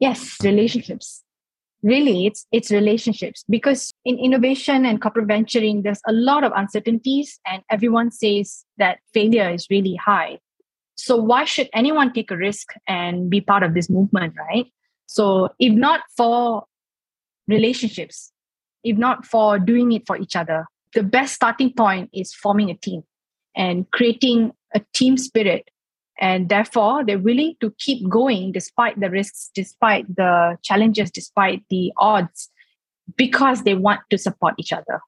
Yes, relationships. Really, it's it's relationships because in innovation and corporate venturing, there's a lot of uncertainties, and everyone says that failure is really high. So why should anyone take a risk and be part of this movement, right? So if not for relationships, if not for doing it for each other, the best starting point is forming a team and creating a team spirit and therefore they're willing to keep going despite the risks despite the challenges despite the odds because they want to support each other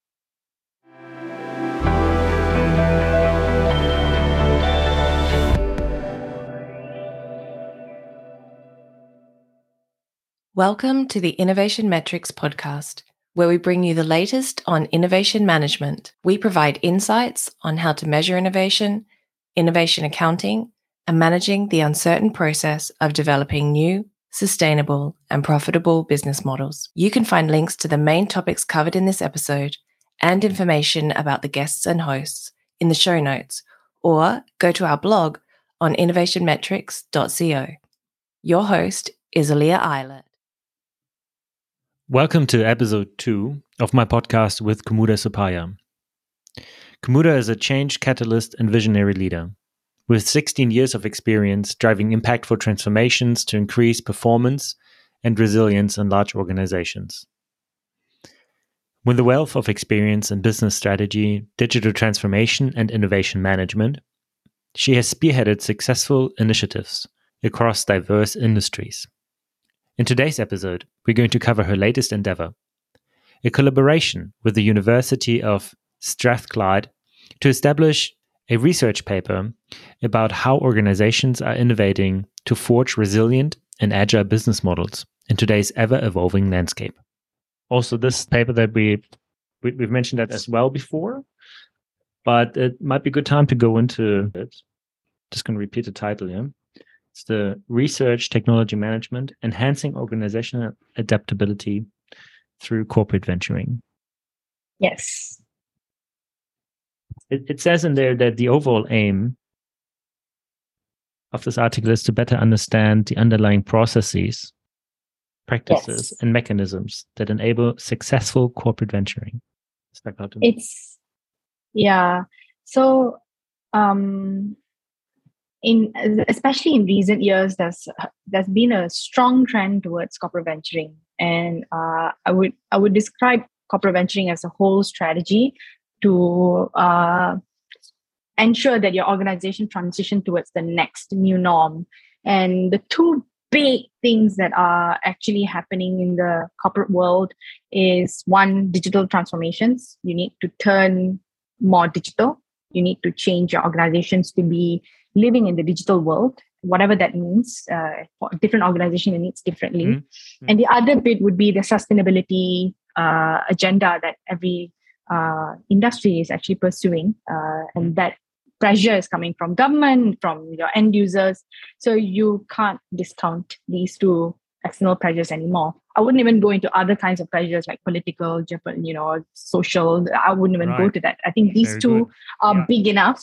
Welcome to the Innovation Metrics podcast, where we bring you the latest on innovation management. We provide insights on how to measure innovation, innovation accounting, and managing the uncertain process of developing new, sustainable, and profitable business models. You can find links to the main topics covered in this episode and information about the guests and hosts in the show notes, or go to our blog on innovationmetrics.co. Your host is Elijah Eilert. Welcome to episode two of my podcast with Kumuda Suppayah. Kumuda is a change catalyst and visionary leader. With 16 years of experience driving impactful transformations to increase performance and resilience in large organizations. With a wealth of experience in business strategy, digital transformation, and innovation management, she has spearheaded successful initiatives across diverse industries. In today's episode, we're going to cover her latest endeavor a collaboration with the University of Strathclyde to establish a research paper about how organizations are innovating to forge resilient and agile business models in today's ever evolving landscape. Also, this paper that we, we have mentioned that as well before, but it might be a good time to go into it. Just going to repeat the title, yeah. It's the Research Technology Management Enhancing Organizational Adaptability through Corporate Venturing. Yes. It, it says in there that the overall aim of this article is to better understand the underlying processes, practices, yes. and mechanisms that enable successful corporate venturing. It's yeah. So um in especially in recent years there's there's been a strong trend towards corporate venturing and uh, i would i would describe corporate venturing as a whole strategy to uh, ensure that your organization transition towards the next new norm. And the two big things that are actually happening in the corporate world is one, digital transformations. You need to turn more digital. You need to change your organizations to be living in the digital world whatever that means uh, for different organization it needs differently mm-hmm. and the other bit would be the sustainability uh, agenda that every uh, industry is actually pursuing, uh, and that pressure is coming from government, from your end users. So you can't discount these two external pressures anymore. I wouldn't even go into other kinds of pressures like political, you know, social. I wouldn't even right. go to that. I think these Very two good. are yeah. big enough,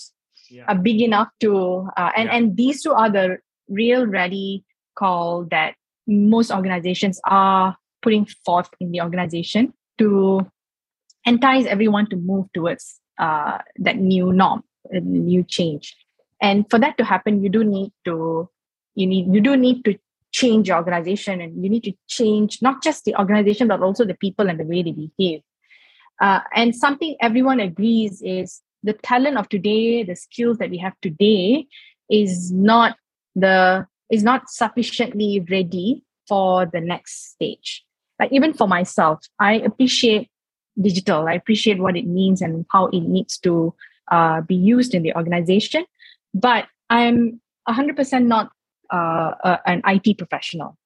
yeah. are big enough to, uh, and yeah. and these two are the real ready call that most organizations are putting forth in the organization to entice everyone to move towards uh, that new norm, new change. And for that to happen, you do need to you need you do need to change your organization, and you need to change not just the organization but also the people and the way they behave. Uh, and something everyone agrees is the talent of today, the skills that we have today, is not the is not sufficiently ready for the next stage. Like even for myself, I appreciate digital. I appreciate what it means and how it needs to uh, be used in the organization. But I'm 100% not uh, uh, an IT professional.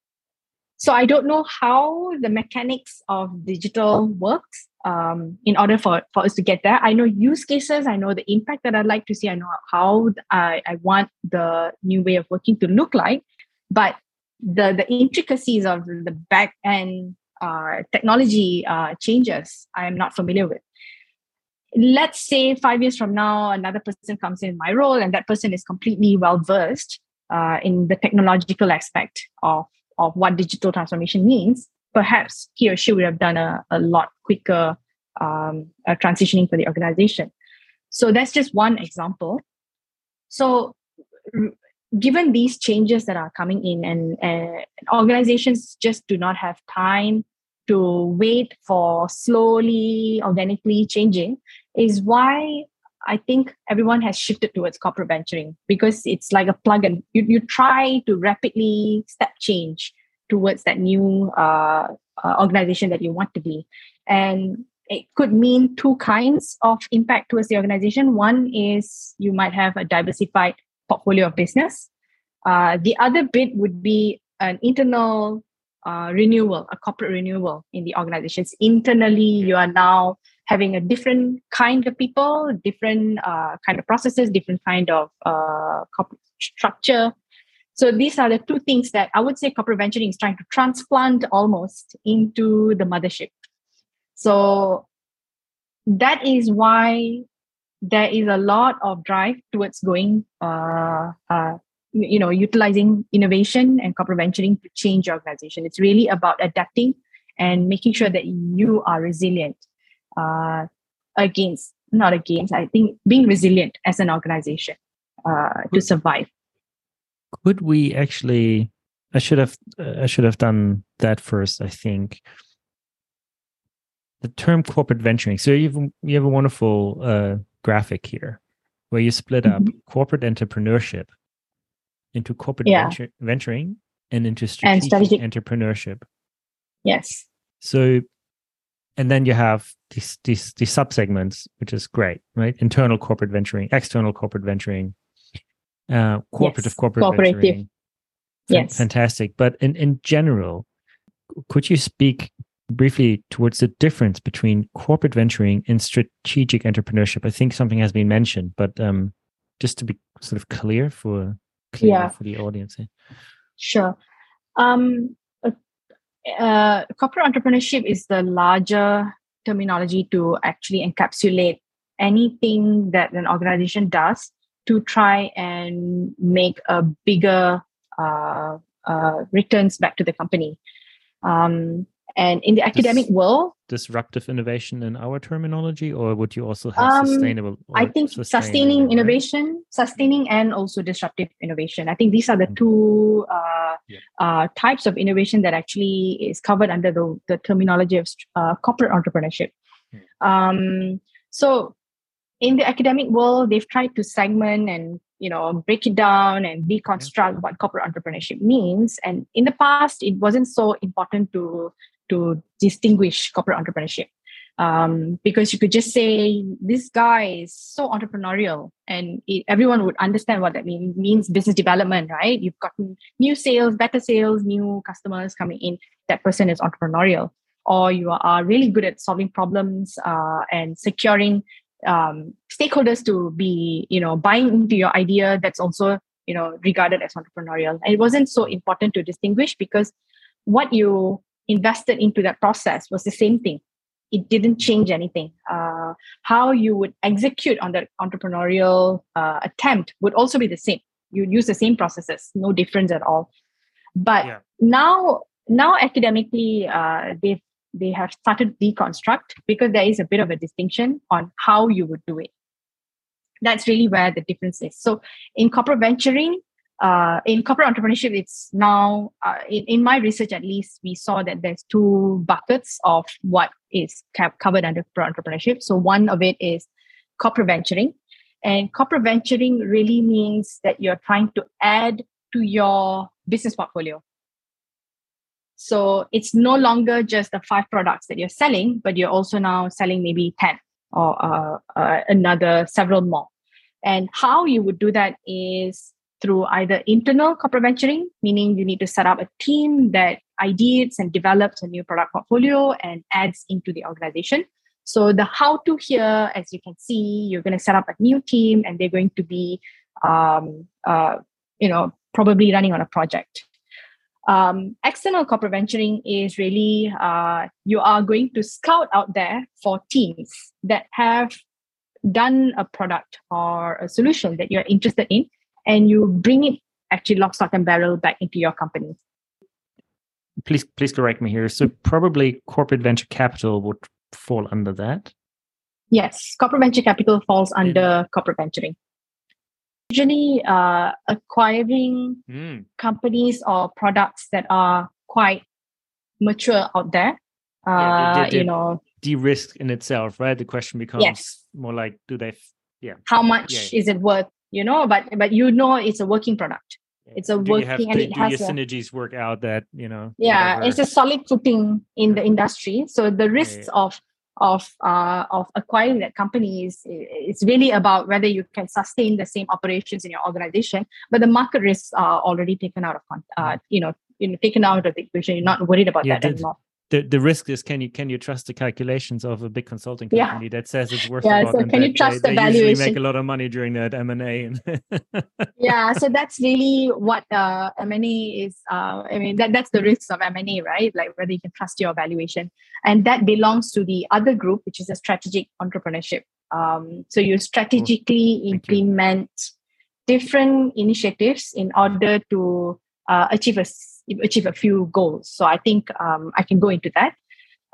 So I don't know how the mechanics of digital works um, in order for, for us to get there. I know use cases, I know the impact that I'd like to see, I know how I, I want the new way of working to look like. But the, the intricacies of the back end uh, technology uh, changes I am not familiar with. Let's say five years from now, another person comes in my role, and that person is completely well versed uh, in the technological aspect of of what digital transformation means, perhaps he or she would have done a, a lot quicker um, transitioning for the organization. So that's just one example. So, given these changes that are coming in, and uh, organizations just do not have time to wait for slowly, organically changing, is why I think everyone has shifted towards corporate venturing because it's like a plug and you, you try to rapidly step change towards that new uh, uh, organization that you want to be. And it could mean two kinds of impact towards the organization. One is you might have a diversified portfolio of business. Uh, the other bit would be an internal uh, renewal, a corporate renewal in the organizations. Internally, you are now having a different kind of people, different uh, kind of processes, different kind of uh, corporate structure. So these are the two things that I would say corporate venturing is trying to transplant almost into the mothership. So that is why there is a lot of drive towards going, uh, uh, you know, utilizing innovation and corporate venturing to change your organization. It's really about adapting and making sure that you are resilient uh, against, not against, I think being resilient as an organization uh, to survive. Could we actually? I should have. I should have done that first. I think the term corporate venturing. So you have, you have a wonderful uh, graphic here where you split up Mhm. corporate entrepreneurship into corporate Yeah. venture, venturing and into And strategic, strategic- entrepreneurship. Yes. So, and then you have these these these subsegments, which is great, right? Internal corporate venturing, external corporate venturing, uh, cooperative Yes, corporate cooperative. venturing. Yes. fantastic. But in in general, could you speak briefly towards the difference between corporate venturing and strategic entrepreneurship? I think something has been mentioned, but um, just to be sort of clear for clear Yeah. for the audience. Sure. Um, uh, uh, corporate entrepreneurship is the larger terminology to actually encapsulate anything that an organization does to try and make a bigger uh, uh, returns back to the company. Um, and in the academic world, Disruptive innovation in our terminology, or would you also have Um, sustainable? I think sustaining, innovation, sustaining and also disruptive innovation. I think these are the Mm. two uh, Yeah. uh, types of innovation that actually is covered under the, the terminology of uh, corporate entrepreneurship. Um, so, in the academic world, they've tried to segment and you know break it down and deconstruct what corporate entrepreneurship means. And in the past, it wasn't so important to to distinguish corporate entrepreneurship. Um, because you could just say this guy is so entrepreneurial and it, everyone would understand what that means means business development right? You've gotten new sales better sales new customers coming in. That person is entrepreneurial. Or you are really good at solving problems uh, and securing um, stakeholders to be you know buying into your idea that's also you know regarded as entrepreneurial. And it wasn't so important to distinguish because what you invested into that process was the same thing it didn't change anything. Uh, how you would execute on that entrepreneurial uh, attempt would also be the same. You use the same processes, no difference at all. But Yeah. now, now academically, uh, they they have started deconstruct because there is a bit of a distinction on how you would do it. That's really where the difference is. So in corporate venturing, uh, in corporate entrepreneurship, it's now, uh, in, in my research at least, we saw that there's two buckets of what is ca- covered under corporate entrepreneurship. So one of it is corporate venturing. And corporate venturing really means that you're trying to add to your business portfolio. So it's no longer just the five products that you're selling, but you're also now selling maybe 10 or uh, uh, another several more. And how you would do that is through either internal corporate venturing, meaning you need to set up a team that ideates and develops a new product portfolio and adds into the organization. So the how to here, as you can see, you're going to set up a new team and they're going to be, um, uh, you know, probably running on a project. Um, external corporate venturing is really uh, you are going to scout out there for teams that have done a product or a solution that you're interested in and you bring it actually lock, stock, and barrel back into your company. please please correct me here. So probably corporate venture capital would fall under that. Yes, corporate venture capital falls under corporate venturing. Usually, uh, acquiring Mm. companies or products that are quite mature out there. Yeah, Uh, they- they- you know, De-risk in itself, right? The question becomes Yes. more like, do they? f- how much Yeah. is it worth? You know, but but you know it's a working product. It's a do working and it do has your a- synergies work out that you know? yeah whatever- it's a solid footing in the industry. So the risks of of uh, of acquiring that company is it's really about whether you can sustain the same operations in your organization but the market risks are already taken out of uh, you know you know taken out of the equation. You're not worried about Yeah, that the- anymore the, the risk is can you can you trust the calculations of a big consulting Yeah. company that says it's worth Yeah, a lot so can you trust they, the they usually make a lot of money during that M and A? Yeah so that's really what uh, m&a is uh, i mean that, that's the risks of m&a right? Like whether you can trust your valuation. And that belongs to the other group which is a strategic entrepreneurship. Um, so you strategically Thank you. implement different initiatives in order to uh, achieve a achieve a few goals. So i think um, i can go into that.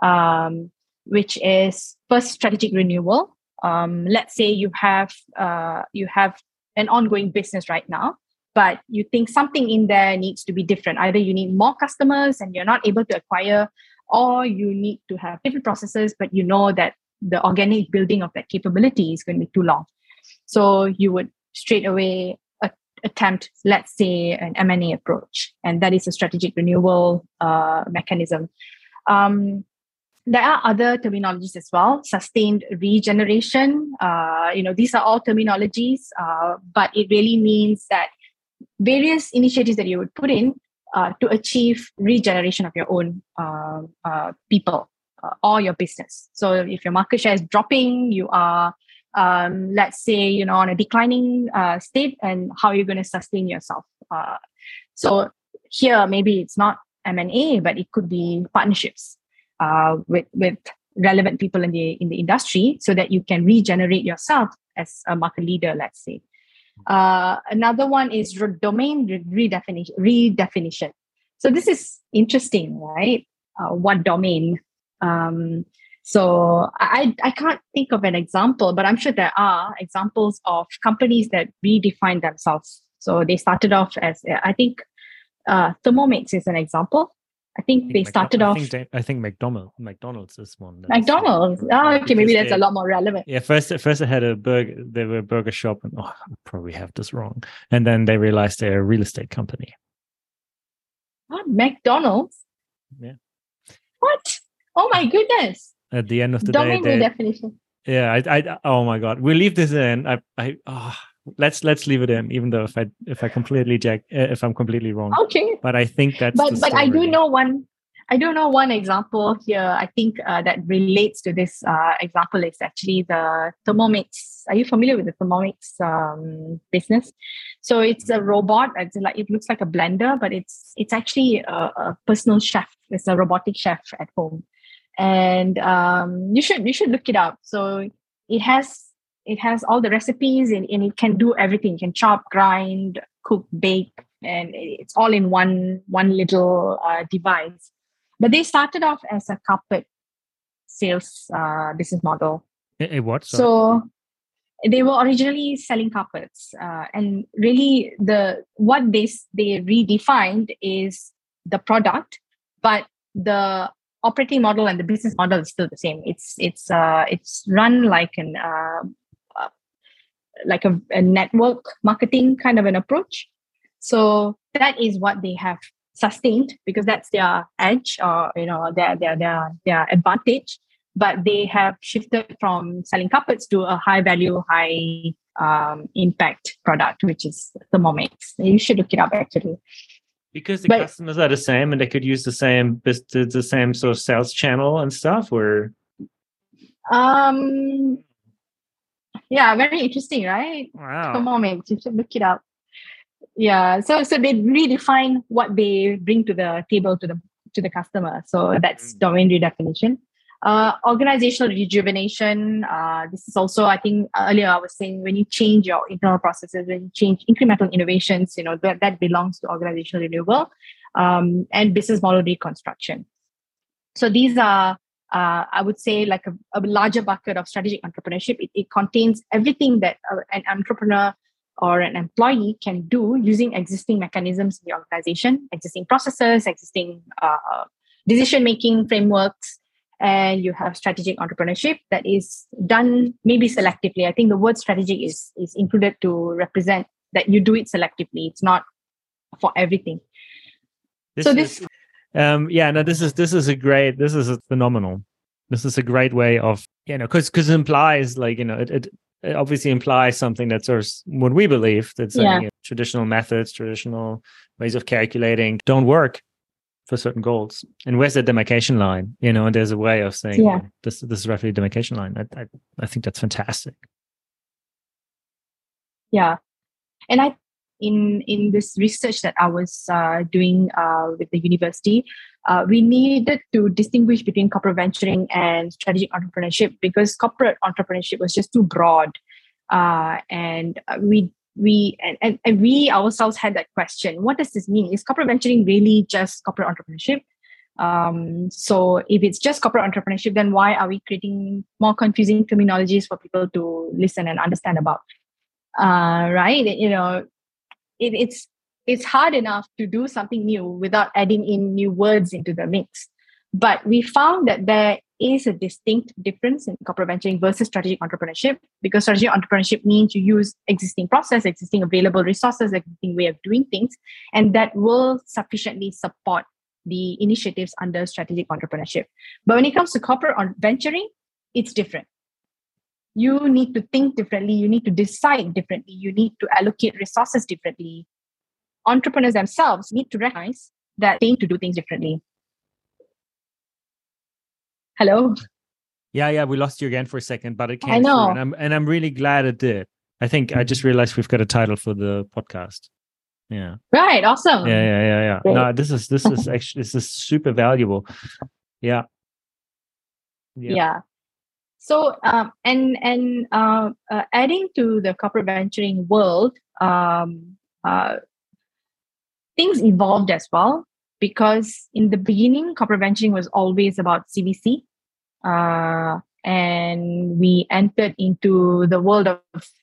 Um, which is first strategic renewal. Um, let's say you have uh, you have an ongoing business right now but you think something in there needs to be different. Either you need more customers and you're not able to acquire or you need to have different processes but you know that the organic building of that capability is going to be too long. So you would straight away attempt let's say an m&a approach. And that is a strategic renewal uh, mechanism. Um, there are other terminologies as well sustained regeneration. Uh, you know these are all terminologies uh, but it really means that various initiatives that you would put in uh, to achieve regeneration of your own uh, uh, people or your business. So if your market share is dropping you are um, let's say you know on a declining uh, state and how you're going to sustain yourself uh, so here maybe it's not m&a but it could be partnerships uh, with with relevant people in the in the industry so that you can regenerate yourself as a market leader let's say. Uh, another one is re- domain re- redefinition redefinition. So this is interesting right? Uh, what domain? Um, so I, I can't think of an example but i'm sure there are examples of companies that redefine themselves so they started off as i think uh, Thermomix is an example I think they Mc- started I off think, they, I think McDonald McDonald's is one. McDonald's. Oh, okay, maybe that's they- a lot more relevant. Yeah, first first I had a burger. They were a burger shop, and oh, I probably have this wrong. And then they realized they're a real estate company. What McDonald's? Yeah. What? Oh my goodness! At the end of the Domain day, redefinition. yeah, I, I, oh my god, we leave this in. I, I, oh, let's let's leave it in, even though if I if I completely jack, uh, if I'm completely wrong. Okay, But I think that's. but but I do know one. I do know one example here. I think uh, that relates to this uh, example is actually the Thermomix. Are you familiar with the Thermomix um, business? So it's a robot. It's like it looks like a blender, but it's it's actually a, a personal chef. It's a robotic chef at home, and um, you should you should look it up. So it has it has all the recipes and, and it can do everything. It can chop, grind, cook, bake, and it's all in one one little uh, device. But they started off as a carpet sales uh, business model. Eh, what? Sorry. So they were originally selling carpets, uh, and really the what they they redefined is the product, but the operating model and the business model is still the same. It's it's uh, it's run like an uh, uh, like a, a network marketing kind of an approach. So that is what they have sustained because that's their edge or you know their their their their advantage but they have shifted from selling carpets to a high value high um, impact product which is Thermomix you should look it up actually because the but- customers are the same and they could use the same the, the same sort of sales channel and stuff. Or? Um yeah very interesting right? Wow, Thermomix you should look it up. Yeah so so they redefine what they bring to the table to the to the customer. So that's Mm. domain redefinition uh, organizational rejuvenation uh, this is also i think earlier i was saying when you change your internal processes when you change incremental innovations you know that, that belongs to organizational renewal um, and business model reconstruction. So these are, uh, I would say, like a, a, larger bucket of strategic entrepreneurship. It, it contains everything that an entrepreneur or an employee can do using existing mechanisms in the organization, existing processes, existing uh, decision making frameworks, and you have strategic entrepreneurship that is done maybe selectively. I think the word strategic is is included to represent that you do it selectively. It's not for everything. This so this, is, um, yeah, no, this is this is a great, this is a phenomenal. This is a great way of you know because because it implies like you know it, it it obviously implies something that sort of what we believe that yeah. you know, traditional methods, traditional ways of calculating don't work for certain goals. And where's the demarcation line? You know, and there's a way of saying yeah. this this is roughly the demarcation line. I, I I think that's fantastic. Yeah, and I in in this research that I was uh, doing uh, with the university, uh, we needed to distinguish between corporate venturing and strategic entrepreneurship because corporate entrepreneurship was just too broad, uh, and uh, we we and, and, and we ourselves had that question: What does this mean? Is corporate venturing really just corporate entrepreneurship? Um, so if it's just corporate entrepreneurship, then why are we creating more confusing terminologies for people to listen and understand about? Uh, right? You know, it, it's it's hard enough to do something new without adding in new words into the mix. But we found that there is a distinct difference in corporate venturing versus strategic entrepreneurship because strategic entrepreneurship means you use existing process, existing available resources, existing way of doing things, and that will sufficiently support the initiatives under strategic entrepreneurship. But when it comes to corporate venturing, it's different. You need to think differently you need to decide differently you need to allocate resources differently. Entrepreneurs themselves need to recognize that they need to do things differently hello? Yeah yeah we lost you again for a second but it came I know. and I'm, and I'm really glad it did. I think i just realized we've got a title for the podcast. Yeah. Right awesome. Yeah yeah yeah yeah. Great. no this is this is actually this is super valuable. Yeah. Yeah, yeah. So, um, and and uh, uh, adding to the corporate venturing world, um, uh, things evolved as well because in the beginning, corporate venturing was always about CVC, uh, and we entered into the world of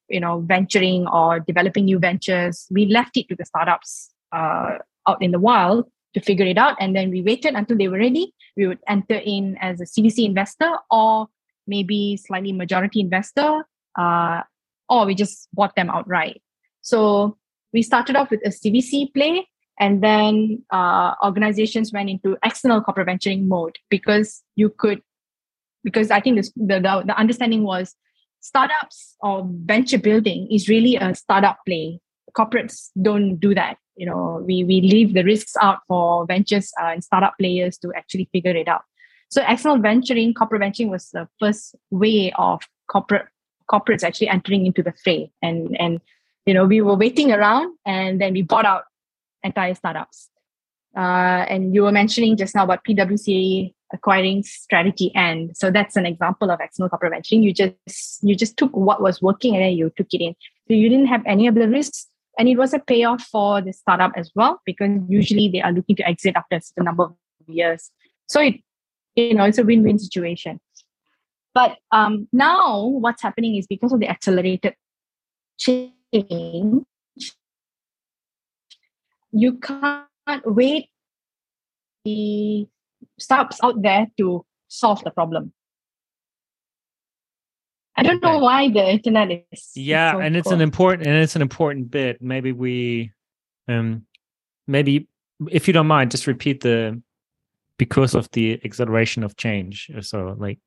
you know venturing or developing new ventures. We left it to the startups uh, out in the wild to figure it out, and then we waited until they were ready. We would enter in as a CVC investor or maybe slightly majority investor, uh, or we just bought them outright. So we started off with a CVC play, and then uh, organizations went into external corporate venturing mode because you could, because I think this, the, the the understanding was startups or venture building is really a startup play. Corporates don't do that. You know, we we leave the risks out for ventures uh, and startup players to actually figure it out. So external venturing, corporate venturing was the first way of corporate corporates actually entering into the fray. And and you know, we were waiting around and then we bought out entire startups. Uh, and you were mentioning just now about PwC acquiring strategy and so that's an example of external corporate venturing. You just you just took what was working and then you took it in. So you didn't have any of the risks. And it was a payoff for the startup as well, because usually they are looking to exit after a certain number of years. So it you know it's a win-win situation but um, now what's happening is because of the accelerated change you can't wait the startups out there to solve the problem I don't know why the internet is. Yeah, so and it's an important and it's an important bit. Maybe we, um, maybe if you don't mind, just repeat the because of the acceleration of change so like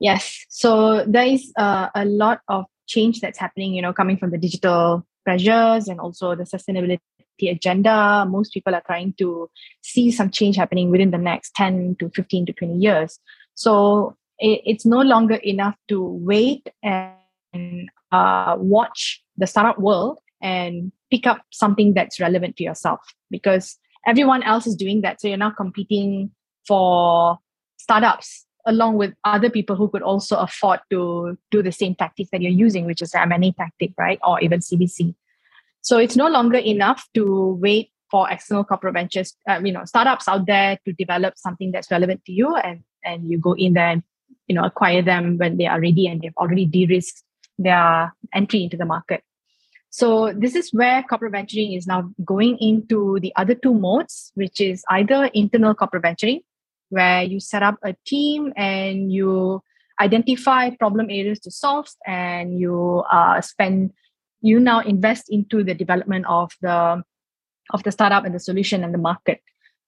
yes so there is uh, a lot of change that's happening you know coming from the digital pressures and also the sustainability agenda most people are trying to see some change happening within the next 10 to 15 to 20 years so it, it's no longer enough to wait and uh, watch the startup world and pick up something that's relevant to yourself because everyone else is doing that so you're now competing for startups along with other people who could also afford to do the same tactics that you're using, which is M&A tactic, right? Or even CVC. So it's no longer enough to wait for external corporate ventures, uh, you know, startups out there to develop something that's relevant to you, and and you go in there and you know acquire them when they are ready and they've already de-risked their entry into the market. So this is where corporate venturing is now going into the other two modes, which is either internal corporate venturing, where you set up a team and you identify problem areas to solve, and you uh, spend you now invest into the development of the of the startup and the solution and the market.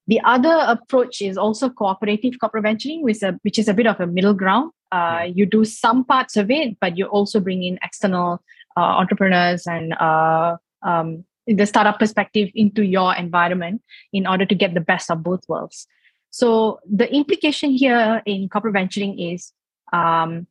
The other approach is also cooperative corporate venturing, which is a, which is a bit of a middle ground. Uh, you do some parts of it, but you also bring in external uh, entrepreneurs and uh, um, the startup perspective into your environment in order to get the best of both worlds. So the implication here in corporate venturing is um,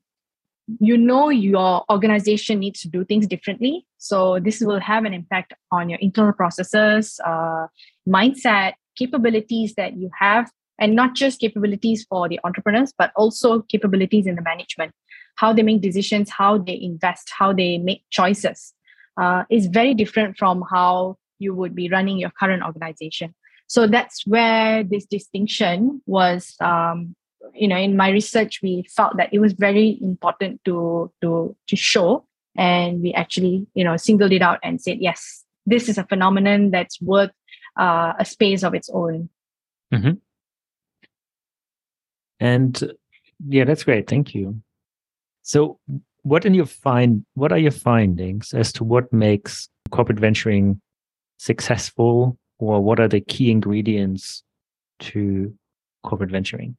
you know your organization needs to do things differently. So this will have an impact on your internal processes, uh, mindset, capabilities that you have, and not just capabilities for the entrepreneurs, but also capabilities in the management how they make decisions, how they invest, how they make choices uh, is very different from how you would be running your current organization. So that's where this distinction was. Um, you know, in my research, we felt that it was very important to to to show, and we actually you know singled it out and said, yes, this is a phenomenon that's worth uh, a space of its own. Mm-hmm. And yeah, that's great. Thank you. So, what in your find what are your findings as to what makes corporate venturing successful, or what are the key ingredients to corporate venturing?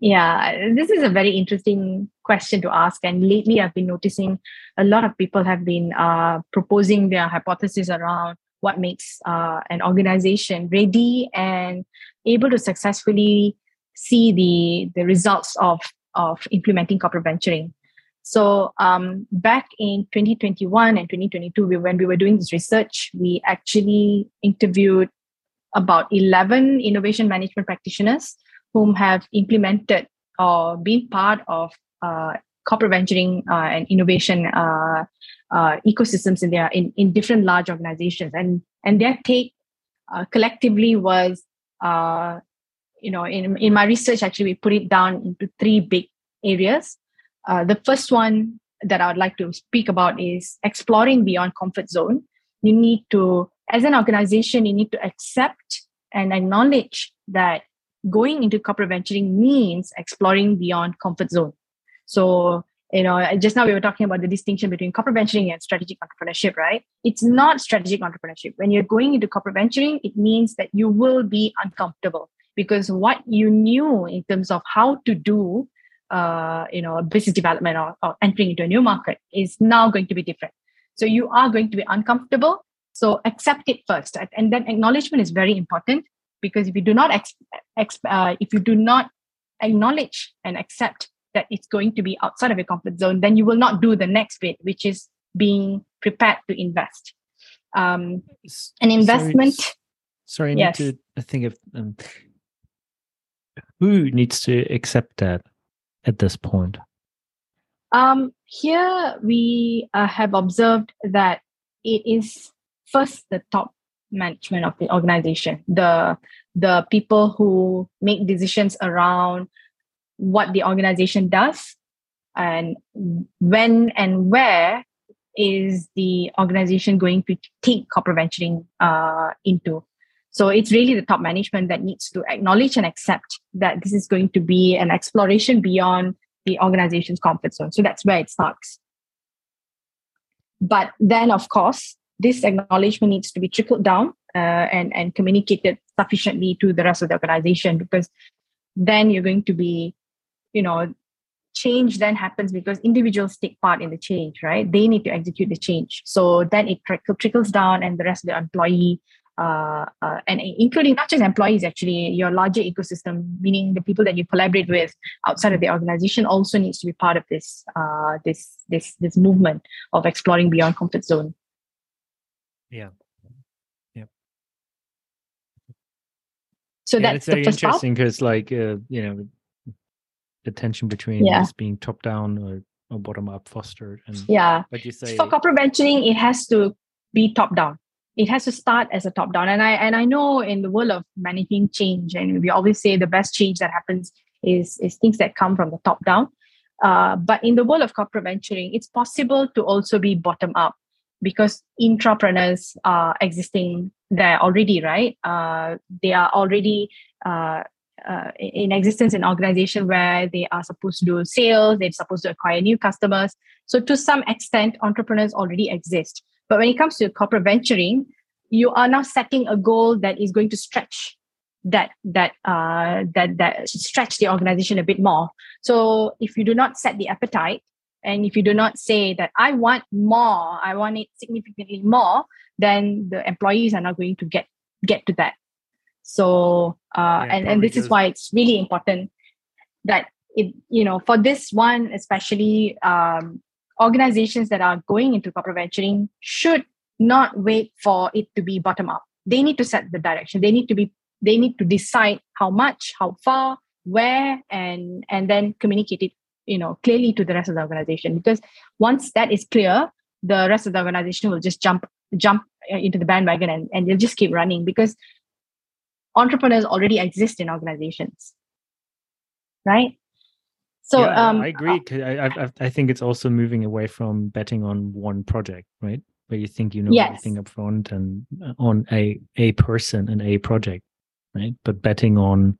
Yeah, this is a very interesting question to ask. And lately, I've been noticing a lot of people have been uh, proposing their hypothesis around what makes uh, an organization ready and able to successfully see the the results of of implementing corporate venturing. So um, back in 2021 and 2022, we, when we were doing this research, we actually interviewed about 11 innovation management practitioners whom have implemented or been part of uh, corporate venturing uh, and innovation uh, uh ecosystems in their in, in different large organizations, and and their take uh, collectively was, uh, you know, in in my research, actually, we put it down into three big areas. The first one that I would like to speak about is exploring beyond comfort zone. You need to, as an organization, you need to accept and acknowledge that going into corporate venturing means exploring beyond comfort zone. So, you know, just now we were talking about the distinction between corporate venturing and strategic entrepreneurship, right? It's not strategic entrepreneurship. When you're going into corporate venturing, it means that you will be uncomfortable because what you knew in terms of how to do uh, you know business development or, or entering into a new market is now going to be different so you are going to be uncomfortable so accept it first and then acknowledgement is very important because if you do not ex- ex- uh, if you do not acknowledge and accept that it's going to be outside of your comfort zone then you will not do the next bit which is being prepared to invest um, an investment sorry, sorry i yes. need to think of um, who needs to accept that at this point? Um, here we uh, have observed that it is first the top management of the organization, the the people who make decisions around what the organization does and when and where is the organization going to take corporate venturing uh, into. So it's really the top management that needs to acknowledge and accept that this is going to be an exploration beyond the organization's comfort zone. So that's where it starts. But then, of course, this acknowledgement needs to be trickled down uh, and, and communicated sufficiently to the rest of the organization because then you're going to be, you know, change then happens because individuals take part in the change, right? They need to execute the change. So then it trickles down and the rest of the employee uh, uh, and including not just employees actually your larger ecosystem meaning the people that you collaborate with outside of the organization also needs to be part of this uh, this this this movement of exploring beyond comfort zone yeah. Yeah so yeah, that's very interesting because like uh, you know the tension between yeah. this being top down or, or bottom up fostered and yeah. like you say for corporate venturing it has to be top down. It has to start as a top down. And i and i know in the world of managing change and we always say the best change that happens is is things that come from the top down. Uh, but in the world of corporate venturing it's possible to also be bottom up because intrapreneurs are existing there already right? Uh, they are already uh, uh, in existence in organization where they are supposed to do sales they're supposed to acquire new customers. So to some extent entrepreneurs already exist. But when it comes to corporate venturing, you are now setting a goal that is going to stretch that that uh, that that stretch the organization a bit more. So if you do not set the appetite, and if you do not say that I want more, I want it significantly more, then the employees are not going to get get to that. So uh, yeah, and and this is why it's really important that it you know for this one especially um, organizations that are going into corporate venturing should not wait for it to be bottom up they need to set the direction they need to be they need to decide how much how far where and and then communicate it you know clearly to the rest of the organization because once that is clear the rest of the organization will just jump jump uh, into the bandwagon and, and they'll just keep running because entrepreneurs already exist in organizations right so yeah, um, I agree. I, I, I think it's also moving away from betting on one project, right? Where you think you know yes. everything up front and uh, on a a person and a project, right? But betting on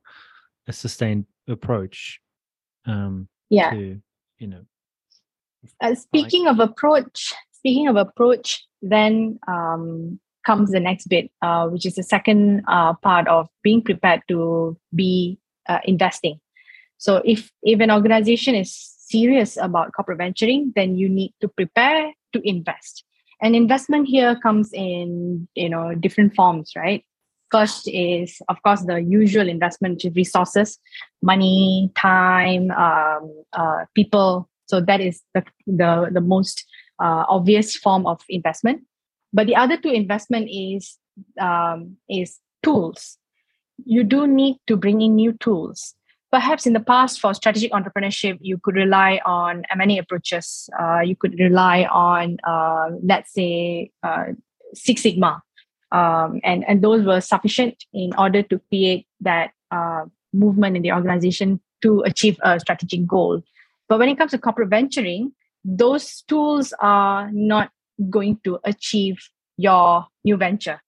a sustained approach. Um, yeah. To, you know. Uh, speaking like, of approach, speaking of approach, then um, comes the next bit, uh, which is the second uh, part of being prepared to be uh, investing so if if an organization is serious about corporate venturing, then you need to prepare to invest. And investment here comes in you know different forms, right? First is of course the usual investment, resources, money, time, um, uh, people. So that is the the the most uh, obvious form of investment. But the other two investment is um, is tools. You do need to bring in new tools perhaps in the past for strategic entrepreneurship you could rely on m&a approaches uh, you could rely on uh, let's say uh, six sigma um, and, and those were sufficient in order to create that uh, movement in the organization to achieve a strategic goal but when it comes to corporate venturing those tools are not going to achieve your new venture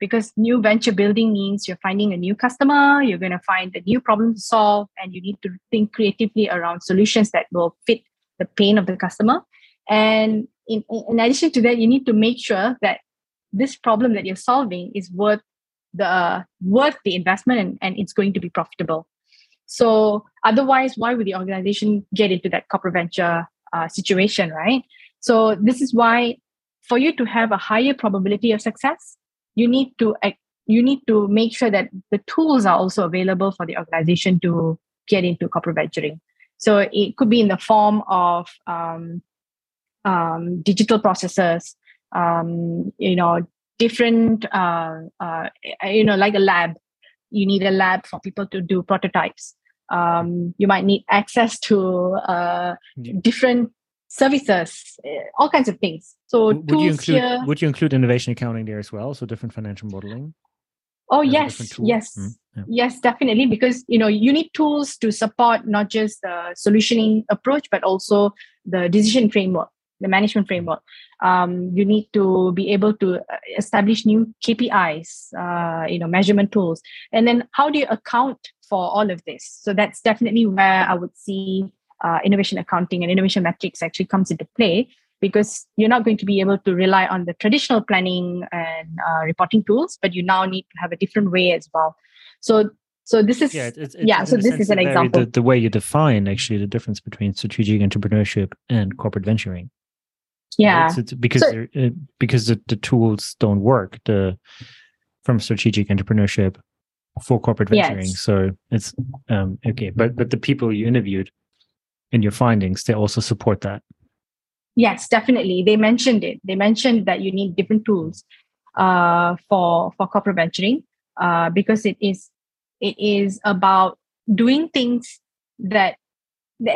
because new venture building means you're finding a new customer, you're going to find a new problem to solve, and you need to think creatively around solutions that will fit the pain of the customer. And in, in addition to that, you need to make sure that this problem that you're solving is worth the uh, worth the investment and, and it's going to be profitable. So otherwise, why would the organization get into that corporate venture uh, situation, right? So this is why for you to have a higher probability of success, you need to you need to make sure that the tools are also available for the organization to get into corporate venturing. So it could be in the form of um, um, digital processes, um, you know, different, uh, uh, you know, like a lab. You need a lab for people to do prototypes. Um, you might need access to uh, different services, eh, all kinds of things. So would you include here, would you include innovation accounting there as well? So different financial modeling. Oh yes, yes, mm, yeah. yes, definitely. Because you know you need tools to support not just the solutioning approach, but also the decision framework, the management framework. Um, you need to be able to uh, establish new KPIs, uh, you know, measurement tools, and then how do you account for all of this? So that's definitely where I would see uh, innovation accounting and innovation metrics actually comes into play because you're not going to be able to rely on the traditional planning and uh, reporting tools, but you now need to have a different way as well. So, so this is yeah, it's, it's, yeah. So this is an example. The, the, way you define actually the difference between strategic entrepreneurship and corporate venturing. Yeah, it's, it's because so, uh, because the, the tools don't work. The from strategic entrepreneurship for corporate venturing. Yes. So it's um, okay, but but the people you interviewed in your findings, they also support that. Yes, definitely. They mentioned it. They mentioned that you need different tools uh, for for corporate venturing uh, because it is it is about doing things that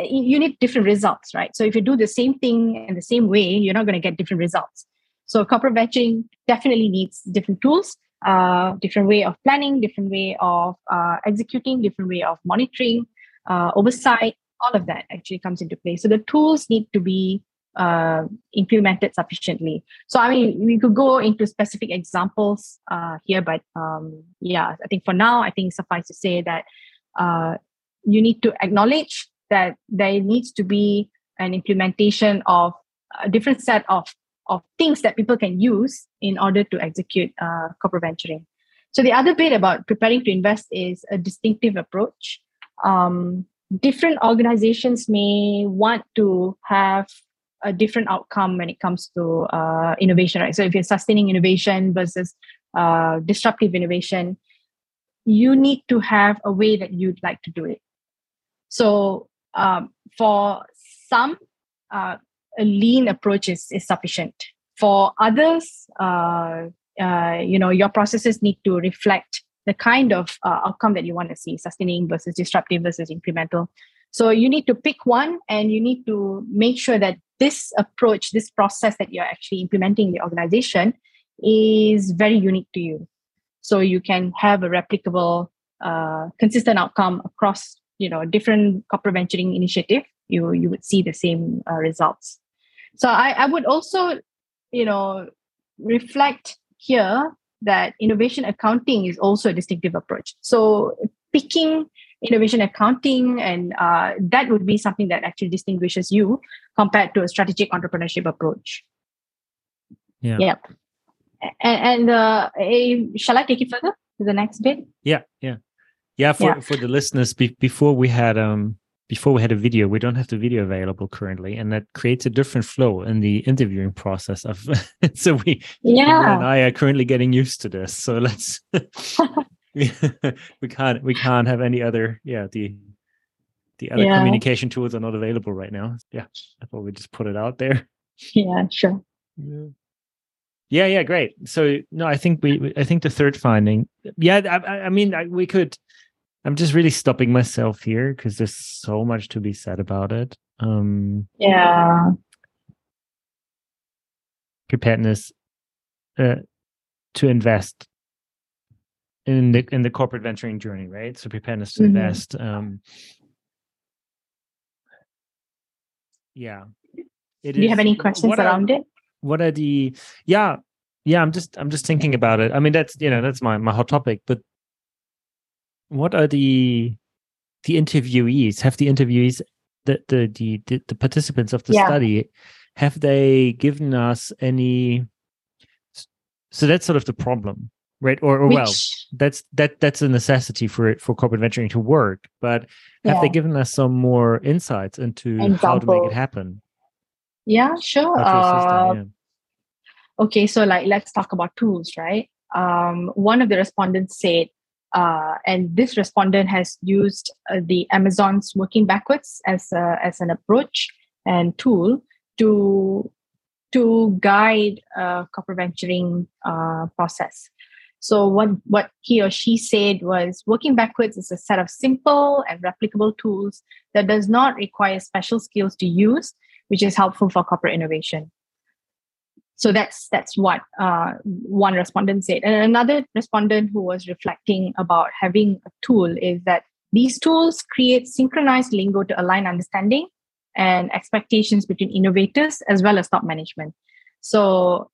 you need different results, right? So if you do the same thing in the same way, you're not going to get different results. So corporate venturing definitely needs different tools, uh, different way of planning, different way of uh, executing, different way of monitoring, uh, oversight. All of that actually comes into play. So the tools need to be uh, implemented sufficiently. So I mean, we could go into specific examples uh, here, but um, yeah, I think for now, I think suffice to say that uh, you need to acknowledge that there needs to be an implementation of a different set of of things that people can use in order to execute uh, corporate venturing. So the other bit about preparing to invest is a distinctive approach. Um, different organizations may want to have a different outcome when it comes to uh, innovation, right? So if you're sustaining innovation versus uh, disruptive innovation, you need to have a way that you'd like to do it. So um, for some, uh, a lean approach is, is sufficient. For others, uh, uh, you know, your processes need to reflect the kind of uh, outcome that you want to see, sustaining versus disruptive versus incremental. So you need to pick one and you need to make sure that this approach, this process that you're actually implementing in the organization is very unique to you. So you can have a replicable, uh, consistent outcome across, you know, different corporate venturing initiative. You you would see the same uh, results. So I, I would also, you know, reflect here that innovation accounting is also a distinctive approach. So picking innovation accounting and uh, that would be something that actually distinguishes you compared to a strategic entrepreneurship approach. Yeah. Yep. And, and uh, shall I take it further to the next bit? Yeah, yeah, yeah. For yeah. for the listeners, be, before we had um before we had a video we don't have the video available currently and that creates a different flow in the interviewing process of so we yeah and i are currently getting used to this so let's we can't we can't have any other yeah the the other yeah. communication tools are not available right now yeah i thought we just put it out there yeah sure yeah yeah, yeah great so no i think we i think the third finding yeah i, I mean I, we could I'm just really stopping myself here because there's so much to be said about it. Um, yeah. Preparedness uh, to invest in the in the corporate venturing journey, right? So preparedness to mm-hmm. invest. Um, yeah. It Do you have any questions around are, it? What are the yeah yeah i'm just i'm just thinking about it i mean that's you know that's my my hot topic but what are the the interviewees? Have the interviewees the the the, the participants of the yeah. study have they given us any? So that's sort of the problem, right? Or, or Which, well, that's that that's a necessity for it for corporate venturing to work. But have yeah. they given us some more insights into Example. how to make it happen? Yeah, sure. Uh, yeah. Okay, so like let's talk about tools, right? Um, one of the respondents said uh, and this respondent has used uh, the Amazon's working backwards as a, as an approach and tool to to guide a corporate venturing uh, process. So what what he or she said was working backwards is a set of simple and replicable tools that does not require special skills to use, which is helpful for corporate innovation so that's that's what uh, one respondent said. And another respondent who was reflecting about having a tool is that these tools create synchronized lingo to align understanding and expectations between innovators as well as top management. So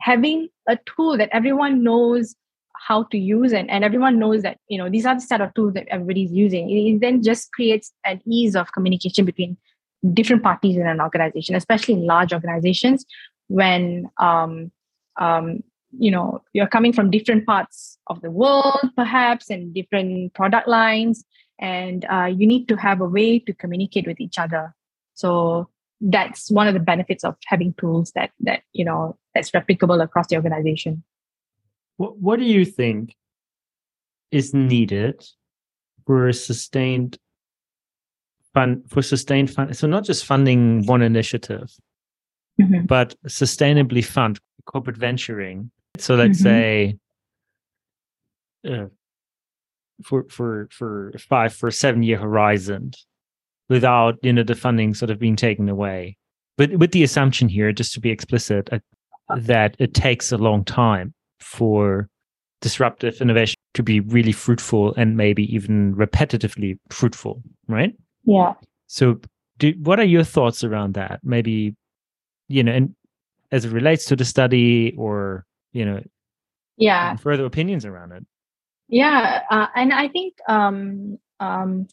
having a tool that everyone knows how to use and, and everyone knows that you know these are the set of tools that everybody's using it then just creates an ease of communication between different parties in an organization especially in large organizations when um, um, you know you're coming from different parts of the world perhaps and different product lines and uh, you need to have a way to communicate with each other. So that's one of the benefits of having tools that that you know that's replicable across the organization. What, what do you think is needed for sustained fund for sustained fund so not just funding one initiative mm-hmm. but sustainably fund corporate venturing. So let's mm-hmm. say uh, for for for five for seven year horizon without you know the funding sort of being taken away but with the assumption here just to be explicit uh, that it takes a long time for disruptive innovation to be really fruitful and maybe even repetitively fruitful, right? Yeah. So, do, what are your thoughts around that? Maybe, you know, and as it relates to the study, or you know, yeah, further opinions around it. Yeah, uh, and I think um, um,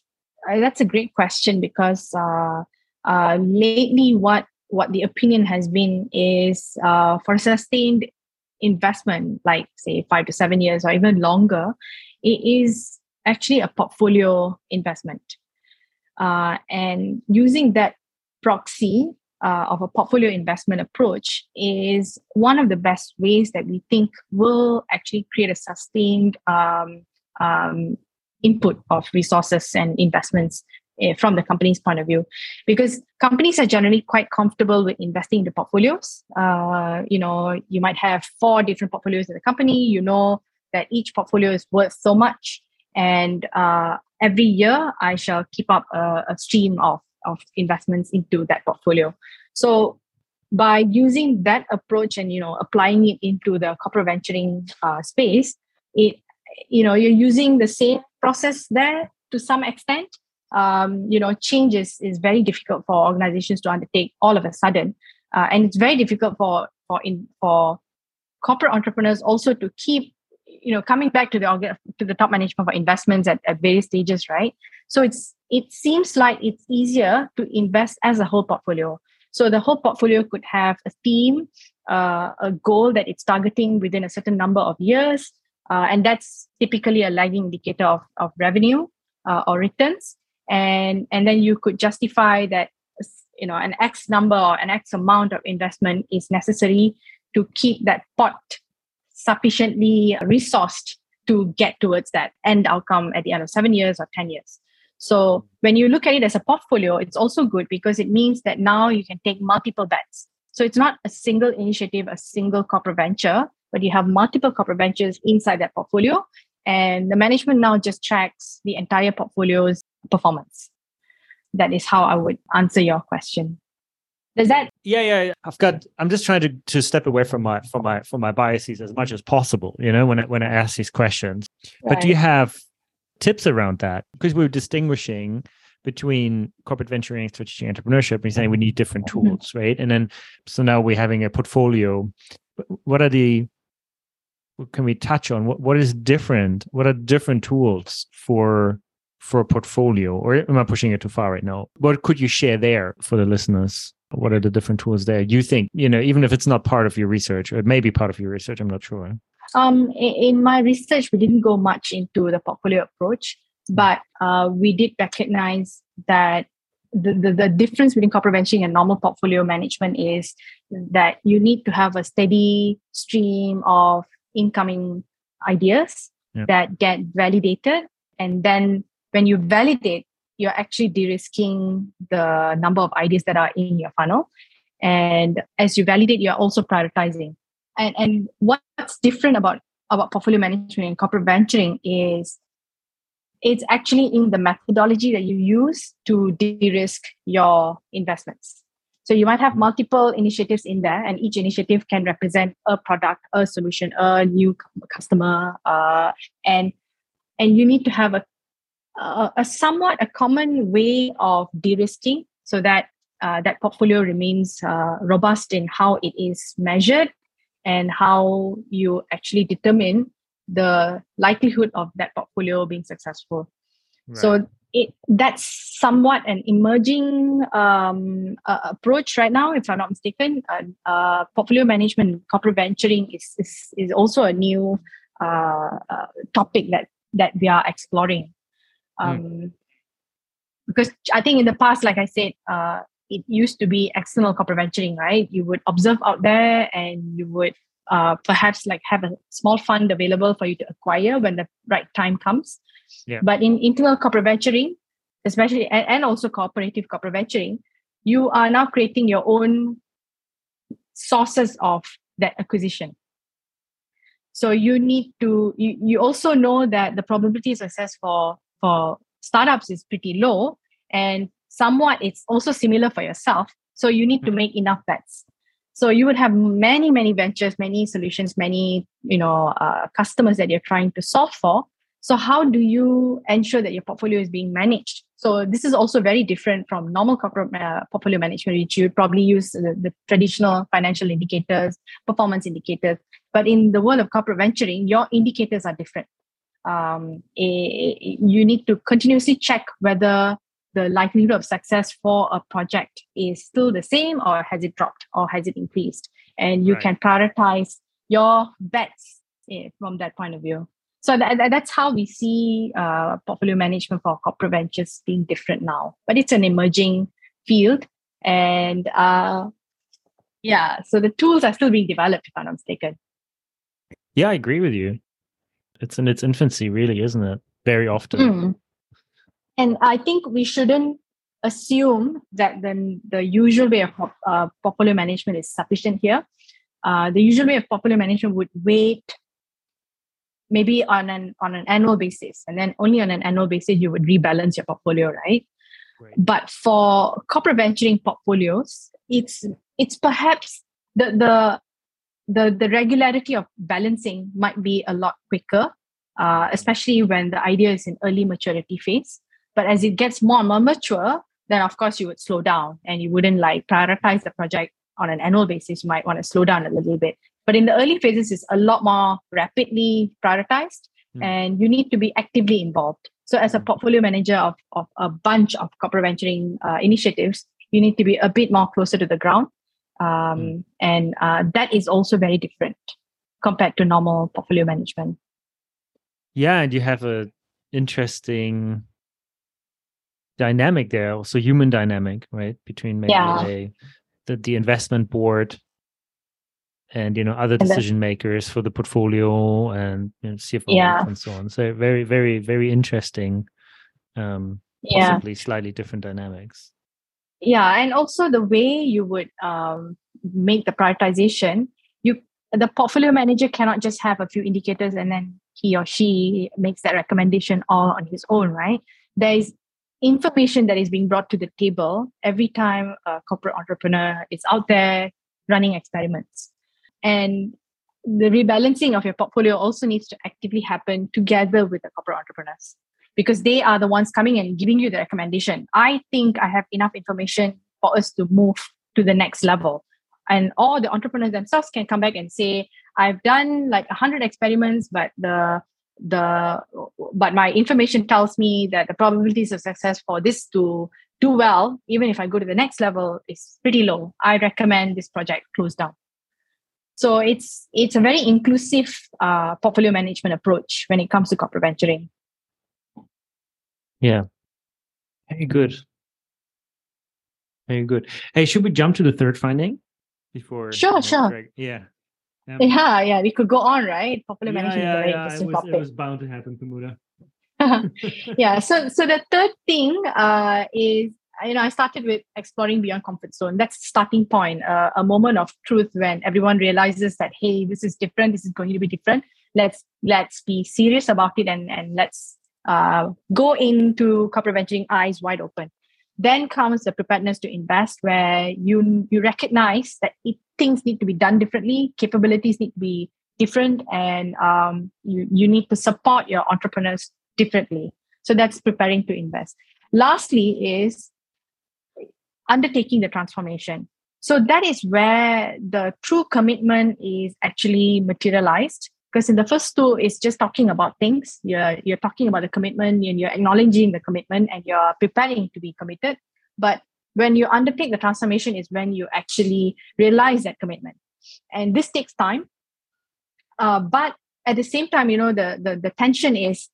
that's a great question because uh, uh, lately, what what the opinion has been is uh, for sustained investment, like say five to seven years or even longer, it is actually a portfolio investment. Uh, and using that proxy uh, of a portfolio investment approach is one of the best ways that we think will actually create a sustained um, um, input of resources and investments uh, from the company's point of view. Because companies are generally quite comfortable with investing in the portfolios. Uh, you know you might have four different portfolios in the company. You know that each portfolio is worth so much. And uh, every year i shall keep up a, a stream of of investments into that portfolio. So by using that approach and you know applying it into the corporate venturing uh, space it you know you're using the same process there to some extent. Um, you know change is, is very difficult for organizations to undertake all of a sudden. Uh, and it's very difficult for for in for corporate entrepreneurs also to keep you know coming back to the to the top management for investments at, at various stages right? So it's it seems like it's easier to invest as a whole portfolio so the whole portfolio could have a theme uh, a goal that it's targeting within a certain number of years uh, and that's typically a lagging indicator of, of revenue uh, or returns and and then you could justify that you know an x number or an x amount of investment is necessary to keep that pot sufficiently resourced to get towards that end outcome at the end of seven years or 10 years. So when you look at it as a portfolio, it's also good because it means that now you can take multiple bets. So it's not a single initiative, a single corporate venture, but you have multiple corporate ventures inside that portfolio. And the management now just tracks the entire portfolio's performance. That is how I would answer your question. Does that? Yeah, yeah. I've got. I'm just trying to to step away from my from my from my biases as much as possible. You know, when I, when I ask these questions. Right. But do you have tips around that? Because we are distinguishing between corporate venturing and strategic entrepreneurship and saying we need different mm-hmm. tools, right? And then so now we're having a portfolio. What are the what can we touch on? What what is different? What are different tools for for a portfolio? Or am I pushing it too far right now? What could you share there for the listeners? what are the different tools there you think you know even if it's not part of your research or it may be part of your research i'm not sure um, in my research we didn't go much into the portfolio approach but uh, we did recognize that the, the, the difference between corporate venturing and normal portfolio management is that you need to have a steady stream of incoming ideas yep. that get validated and then when you validate you're actually de-risking the number of ideas that are in your funnel and as you validate you're also prioritizing and and what's different about about portfolio management and corporate venturing is it's actually in the methodology that you use to de-risk your investments. So you might have multiple initiatives in there and each initiative can represent a product a solution a new customer uh, and and you need to have a uh, a somewhat a common way of de-risking so that uh, that portfolio remains uh, robust in how it is measured and how you actually determine the likelihood of that portfolio being successful. Right. So it that's somewhat an emerging um, uh, approach right now, if I'm not mistaken. Uh, uh, portfolio management, corporate venturing is is, is also a new uh, uh, topic that that we are exploring. Hmm. um, mm. because I think in the past, like I said, uh, it used to be external corporate venturing, right? You would observe out there and you would uh, perhaps like have a small fund available for you to acquire when the right time comes. Yeah. But in internal corporate venturing, especially and, and also cooperative corporate venturing, you are now creating your own sources of that acquisition. So you need to you, you also know that the probability of success for for startups is pretty low and somewhat it's also similar for yourself so you need to mm-hmm. make enough bets So you would have many, many ventures, many solutions, many you know uh, customers that you're trying to solve for. So how do you ensure that your portfolio is being managed? So this is also very different from normal corporate uh, portfolio management, which you would probably use the, the, traditional financial indicators, performance indicators. But in the world of corporate venturing, your indicators are different. Um, a, you need to continuously check whether the likelihood of success for a project is still the same or has it dropped or has it increased? And you right. can prioritize your bets eh, from that point of view. So that, that's how we see uh, portfolio management for corporate ventures being different now. But it's an emerging field and uh, yeah so the tools are still being developed if i'm not mistaken. Yeah i agree with you. It's in its infancy really isn't it? Very often. Mm. And I think we shouldn't assume that the, the usual way of uh, portfolio management is sufficient here. Uh, the usual way of portfolio management would wait maybe on an on an annual basis, and then only on an annual basis you would rebalance your portfolio, right? right. But for corporate venturing portfolios, it's it's perhaps the the the the regularity of balancing might be a lot quicker, uh, especially when the idea is in early maturity phase. But as it gets more and more mature, then of course you would slow down and you wouldn't like prioritize the project on an annual basis. You might want to slow down a little bit. But in the early phases, it's a lot more rapidly prioritized mm. and you need to be actively involved. So, as a hmm. portfolio manager of, of a bunch of corporate venturing uh, initiatives, you need to be a bit more closer to the ground. Um, mm. And uh, that is also very different compared to normal portfolio management. Yeah, and you have a interesting dynamic there, also human dynamic, right? Between maybe yeah. a, the, the investment board and you know other decision makers for the portfolio and you know, CFO yeah. and so on. So very, very, very interesting. Um, yeah. possibly slightly different dynamics. Yeah, and also the way you would um, make the prioritization. You the portfolio manager cannot just have a few indicators and then he or she makes that recommendation all on his own, right? There is information that is being brought to the table every time a corporate entrepreneur is out there running experiments. And the rebalancing of your portfolio also needs to actively happen together with the corporate entrepreneurs because they are the ones coming and giving you the recommendation. I think I have enough information for us to move to the next level. And all the entrepreneurs themselves can come back and say, I've done like 100 experiments, but the the but my information tells me that the probabilities of success for this to do well even if i go to the next level is pretty low. I recommend this project close down. So it's it's a very inclusive uh, portfolio management approach when it comes to corporate venturing. Yeah. Very good. Very good. Hey should we jump to the third finding before sure sure. Yeah yeah. yeah, yeah, we could go on, right? Popular yeah, management yeah, is a very yeah. interesting it was, topic. It was bound to happen, Kumuda. yeah. So, so the third thing uh, is, you know, I started with exploring beyond comfort zone. That's the starting point, uh, a moment of truth when everyone realizes that, hey, this is different. This is going to be different. Let's let's be serious about it and and let's uh, go into corporate venturing eyes wide open. Then comes the preparedness to invest, where you you recognize that it, things need to be done differently, capabilities need to be different, and um, you you need to support your entrepreneurs differently. So that's preparing to invest. Lastly, is undertaking the transformation. So that is where the true commitment is actually materialized because in the first two it's just talking about things. You're you're talking about the commitment and you're acknowledging the commitment and you're preparing to be committed. But when you undertake the transformation is when you actually realize that commitment. And this takes time. Uh, but at the same time you know the, the the tension is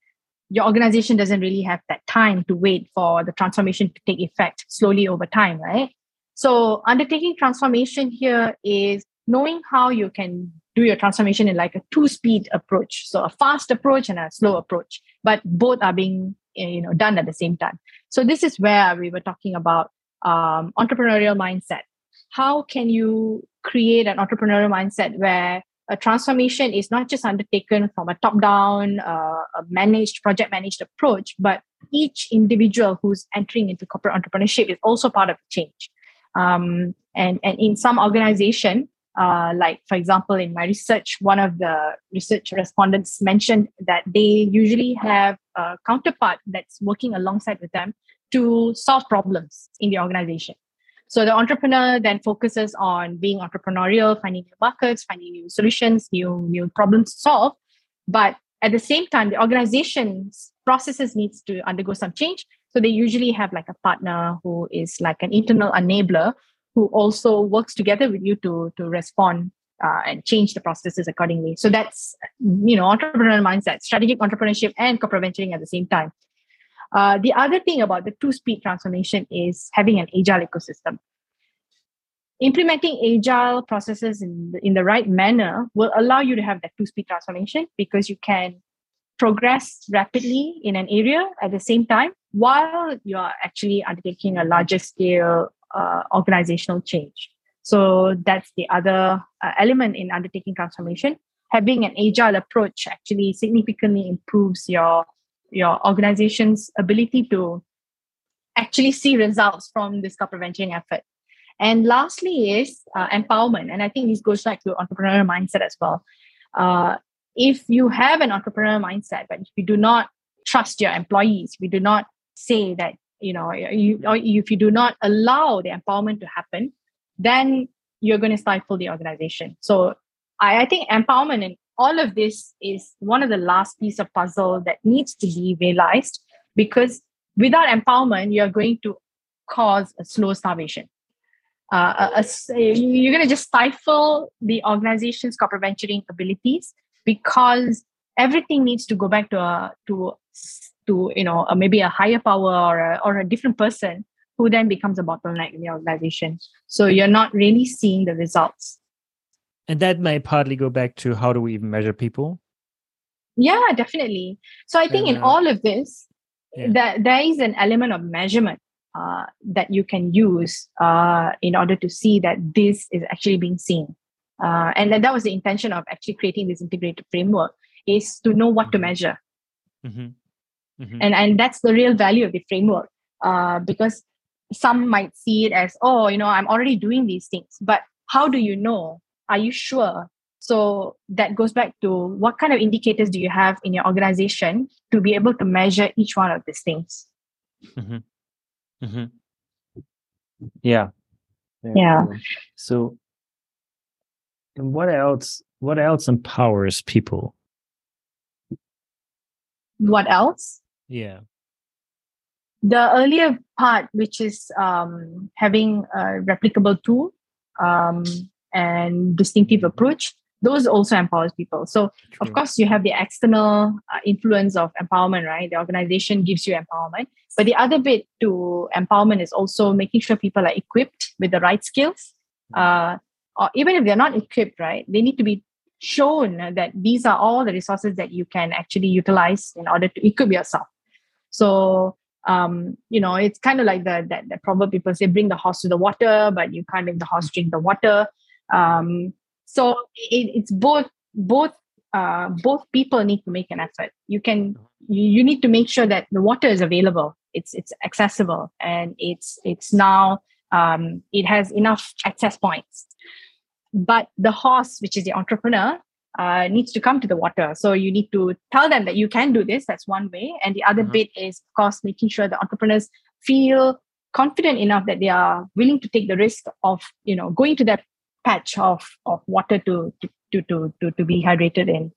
your organization doesn't really have that time to wait for the transformation to take effect slowly over time right? So undertaking transformation here is knowing how you can do your transformation in like a two speed approach. So a fast approach and a slow approach. But both are being eh, you know done at the same time. So this is where we were talking about um, entrepreneurial mindset. How can you create an entrepreneurial mindset where a transformation is not just undertaken from a top down uh, managed project managed approach but each individual who's entering into corporate entrepreneurship is also part of the change. Um, and, and in some organization, uh, like for example, in my research, one of the research respondents mentioned that they usually have a counterpart that's working alongside with them to solve problems in the organization. So the entrepreneur then focuses on being entrepreneurial, finding new markets, finding new solutions, new new problems to solve. But at the same time, the organization's processes needs to undergo some change. So they usually have like a partner who is like an internal enabler who also works together with you to to respond uh, and change the processes accordingly. So that's you know entrepreneurial mindset, strategic entrepreneurship, and corporate venturing at the same time. Uh, the other thing about the two speed transformation is having an agile ecosystem. Implementing agile processes in the, in the right manner will allow you to have that two speed transformation because you can progress rapidly in an area at the same time while you are actually undertaking a larger scale uh, organizational change. So that's the other uh, element in undertaking transformation. Having an agile approach actually significantly improves your your organization's ability to actually see results from this venturing effort. And lastly is uh, empowerment. And I think this goes back to entrepreneurial mindset as well. Uh, if you have an entrepreneurial mindset, but if you do not trust your employees, we do not say that, you know, you, if you do not allow the empowerment to happen, then you're going to stifle the organization. So I, I think empowerment and all of this is one of the last piece of puzzle that needs to be realized because without empowerment, you're going to cause a slow starvation. Uh, a, a, you're going to just stifle the organization's corporate venturing abilities because everything needs to go back to a to to you know a, maybe a higher power or a, or a different person who then becomes a bottleneck in the organization. So you're not really seeing the results and that may partly go back to how do we even measure people? Yeah, definitely. So I think uh, in all of this, yeah. that there is an element of measurement uh, that you can use uh, in order to see that this is actually being seen. Uh, and that, that was the intention of actually creating this integrated framework is to know what to mm-hmm. measure. Mm-hmm. Mm-hmm. And, and that's the real value of the framework uh, because some might see it as, oh, you know, I'm already doing these things. But how do you know are you sure so that goes back to what kind of indicators do you have in your organization to be able to measure each one of these things mm-hmm. Mm-hmm. Yeah. yeah yeah so what else what else empowers people what else? Yeah. The earlier part which is um, having a replicable tool um, and distinctive approach those also empowers people. So True. of course you have the external uh, influence of empowerment right? The organization gives you empowerment. But the other bit to empowerment is also making sure people are equipped with the right skills uh, or even if they're not equipped right? They need to be shown that these are all the resources that you can actually utilize in order to equip yourself so um, you know, it's kind of like the that, that proverb people say, bring the horse to the water, but you can't make the horse drink the water. Um, so it, it's both both uh, both people need to make an effort. You can you, you need to make sure that the water is available. It's it's accessible and it's it's now um, it has enough access points. But the horse, which is the entrepreneur, uh, needs to come to the water. So you need to tell them that you can do this. That's one way. And the other mm-hmm. bit is, of course, making sure the entrepreneurs feel confident enough that they are willing to take the risk of you know going to that patch of, of water to, to, to, to, to be hydrated in.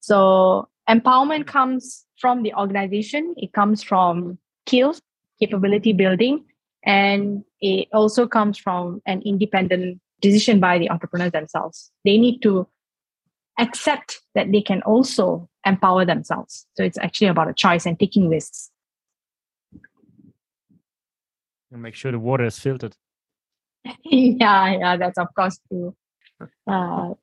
So empowerment comes from the organization, it comes from skills, capability building, and it also comes from an independent decision by the entrepreneurs themselves. They need to accept that they can also empower themselves. So it's actually about a choice and taking risks. And make sure the water is filtered. yeah, yeah, that's of course true. Uh,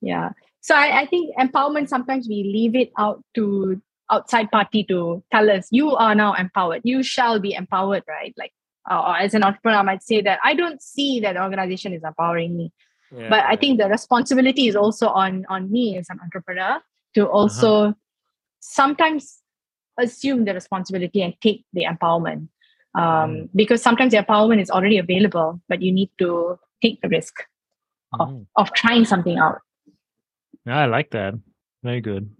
yeah. So I, I think empowerment sometimes we leave it out to outside party to tell us you are now empowered. You shall be empowered, right? Like uh, as an entrepreneur, I might say that I don't see that the organization is empowering me. Yeah, but I think the responsibility is also on on me as an entrepreneur to uh-huh. also uh-huh. sometimes assume the responsibility and take the empowerment um, because sometimes the empowerment is already available, but you need to take the risk of, Mm. of trying something out. Yeah, I like that. Very good.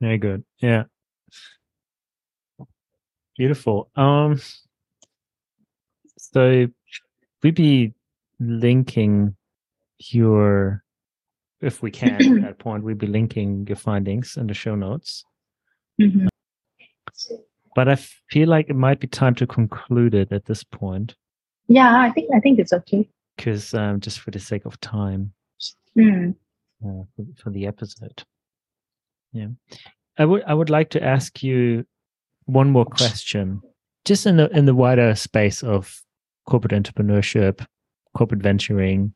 Very good. Yeah. Beautiful. Um so we'd be linking your if we can at that point, we'd be linking your findings in the show notes. Mhm. But I feel like it might be time to conclude it at this point, Yeah, I think I think it's okay. because um, just for the sake of time. Mm. uh, for, for the episode. Yeah, I would I would like to ask you one more question, just in the in the wider space of corporate entrepreneurship, corporate venturing.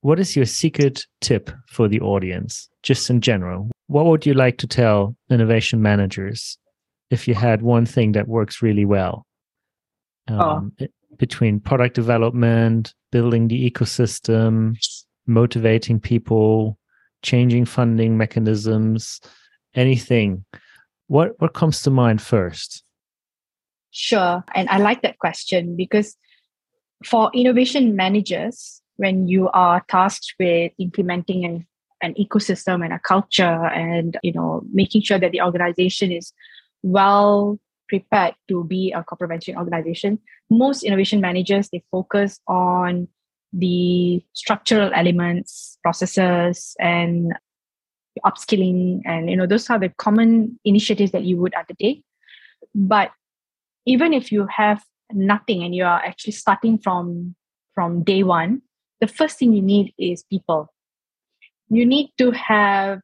What is your secret tip for the audience, just in general? What would you like to tell innovation managers if you had one thing that works really well um, i- between product development, building the ecosystem, motivating people, changing funding mechanisms, anything. What what comes to mind first? Sure. And I like that question because for innovation managers, when you are tasked with implementing an, an ecosystem and a culture and you know making sure that the organization is well prepared to be a corporate venturing organization, most innovation managers they focus on the structural elements, processes, and upskilling, and you know those are the common initiatives that you would undertake. But even if you have nothing and you are actually starting from from day one the first thing you need is people. You need to have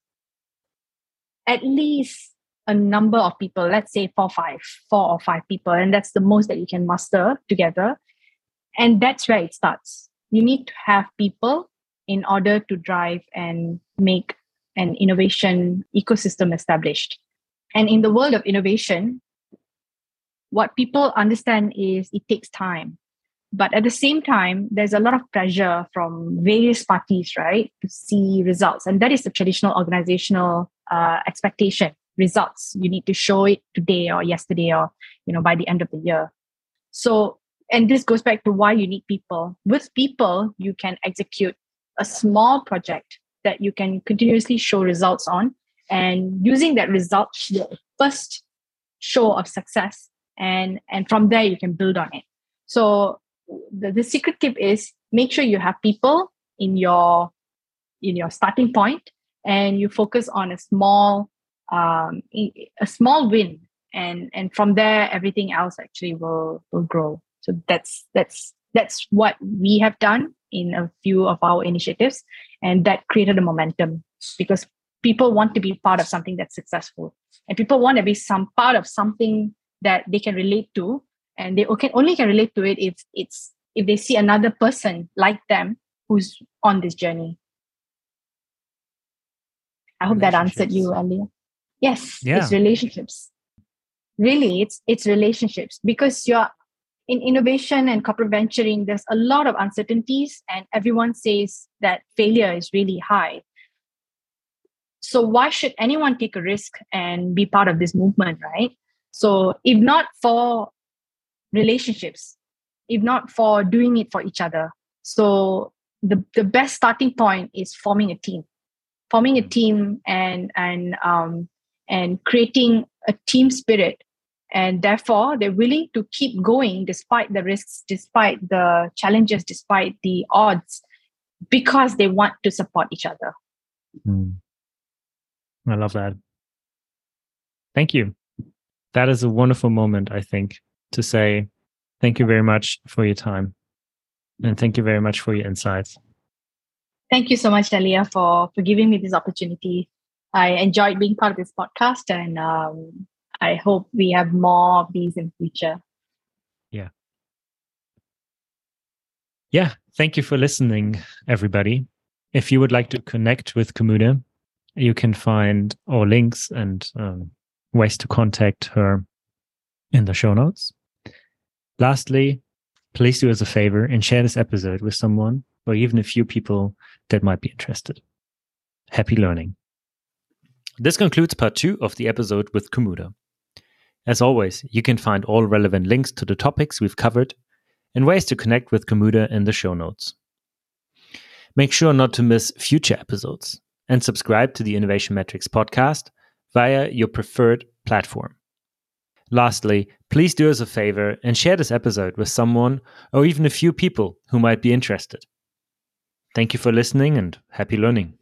at least a number of people let's say four five four or five people and that's the most that you can muster together. And that's where it starts. You need to have people in order to drive and make an innovation ecosystem established. And in the world of innovation what people understand is it takes time. But at the same time there's a lot of pressure from various parties right to see results. And that is the traditional organizational uh, expectation. Results you need to show it today or yesterday or you know by the end of the year. So and this goes back to why you need people. With people you can execute a small project that you can continuously show results on. And using that result the first show of success and and from there you can build on it. So the, the secret tip is make sure you have people in your in your starting point and you focus on a small um, a small win and and from there everything else actually will will grow. So that's that's that's what we have done in a few of our initiatives and that created a momentum because people want to be part of something that's successful and people want to be some part of something that they can relate to and they can only can relate to it if it's if they see another person like them who's on this journey. I hope that answered you earlier yes Yeah. it's relationships. Really it's it's relationships because you're in innovation and corporate venturing there's a lot of uncertainties and everyone says that failure is really high. So why should anyone take a risk and be part of this movement right so if not for relationships if not for doing it for each other so the, the best starting point is forming a team forming a team and and um and creating a team spirit and therefore they're willing to keep going despite the risks despite the challenges despite the odds because they want to support each other Hmm. I love that. Thank you. That is a wonderful moment, I think, to say thank you very much for your time. And thank you very much for your insights. thank you so much Dalia, for for giving me this opportunity i enjoyed being part of this podcast and um, i hope we have more of these in future Yeah. Yeah. Thank you for listening, everybody. If you would like to connect with Kumuda, you can find all links and um, ways to contact her in the show notes. Lastly, please do us a favor and share this episode with someone or even a few people that might be interested. Happy learning. This concludes part two of the episode with Kumuda. As always, you can find all relevant links to the topics we've covered and ways to connect with Kumuda in the show notes. Make sure not to miss future episodes and subscribe to the Innovation Metrics podcast via your preferred platform. Lastly, please do us a favor and share this episode with someone or even a few people who might be interested. Thank you for listening and happy learning.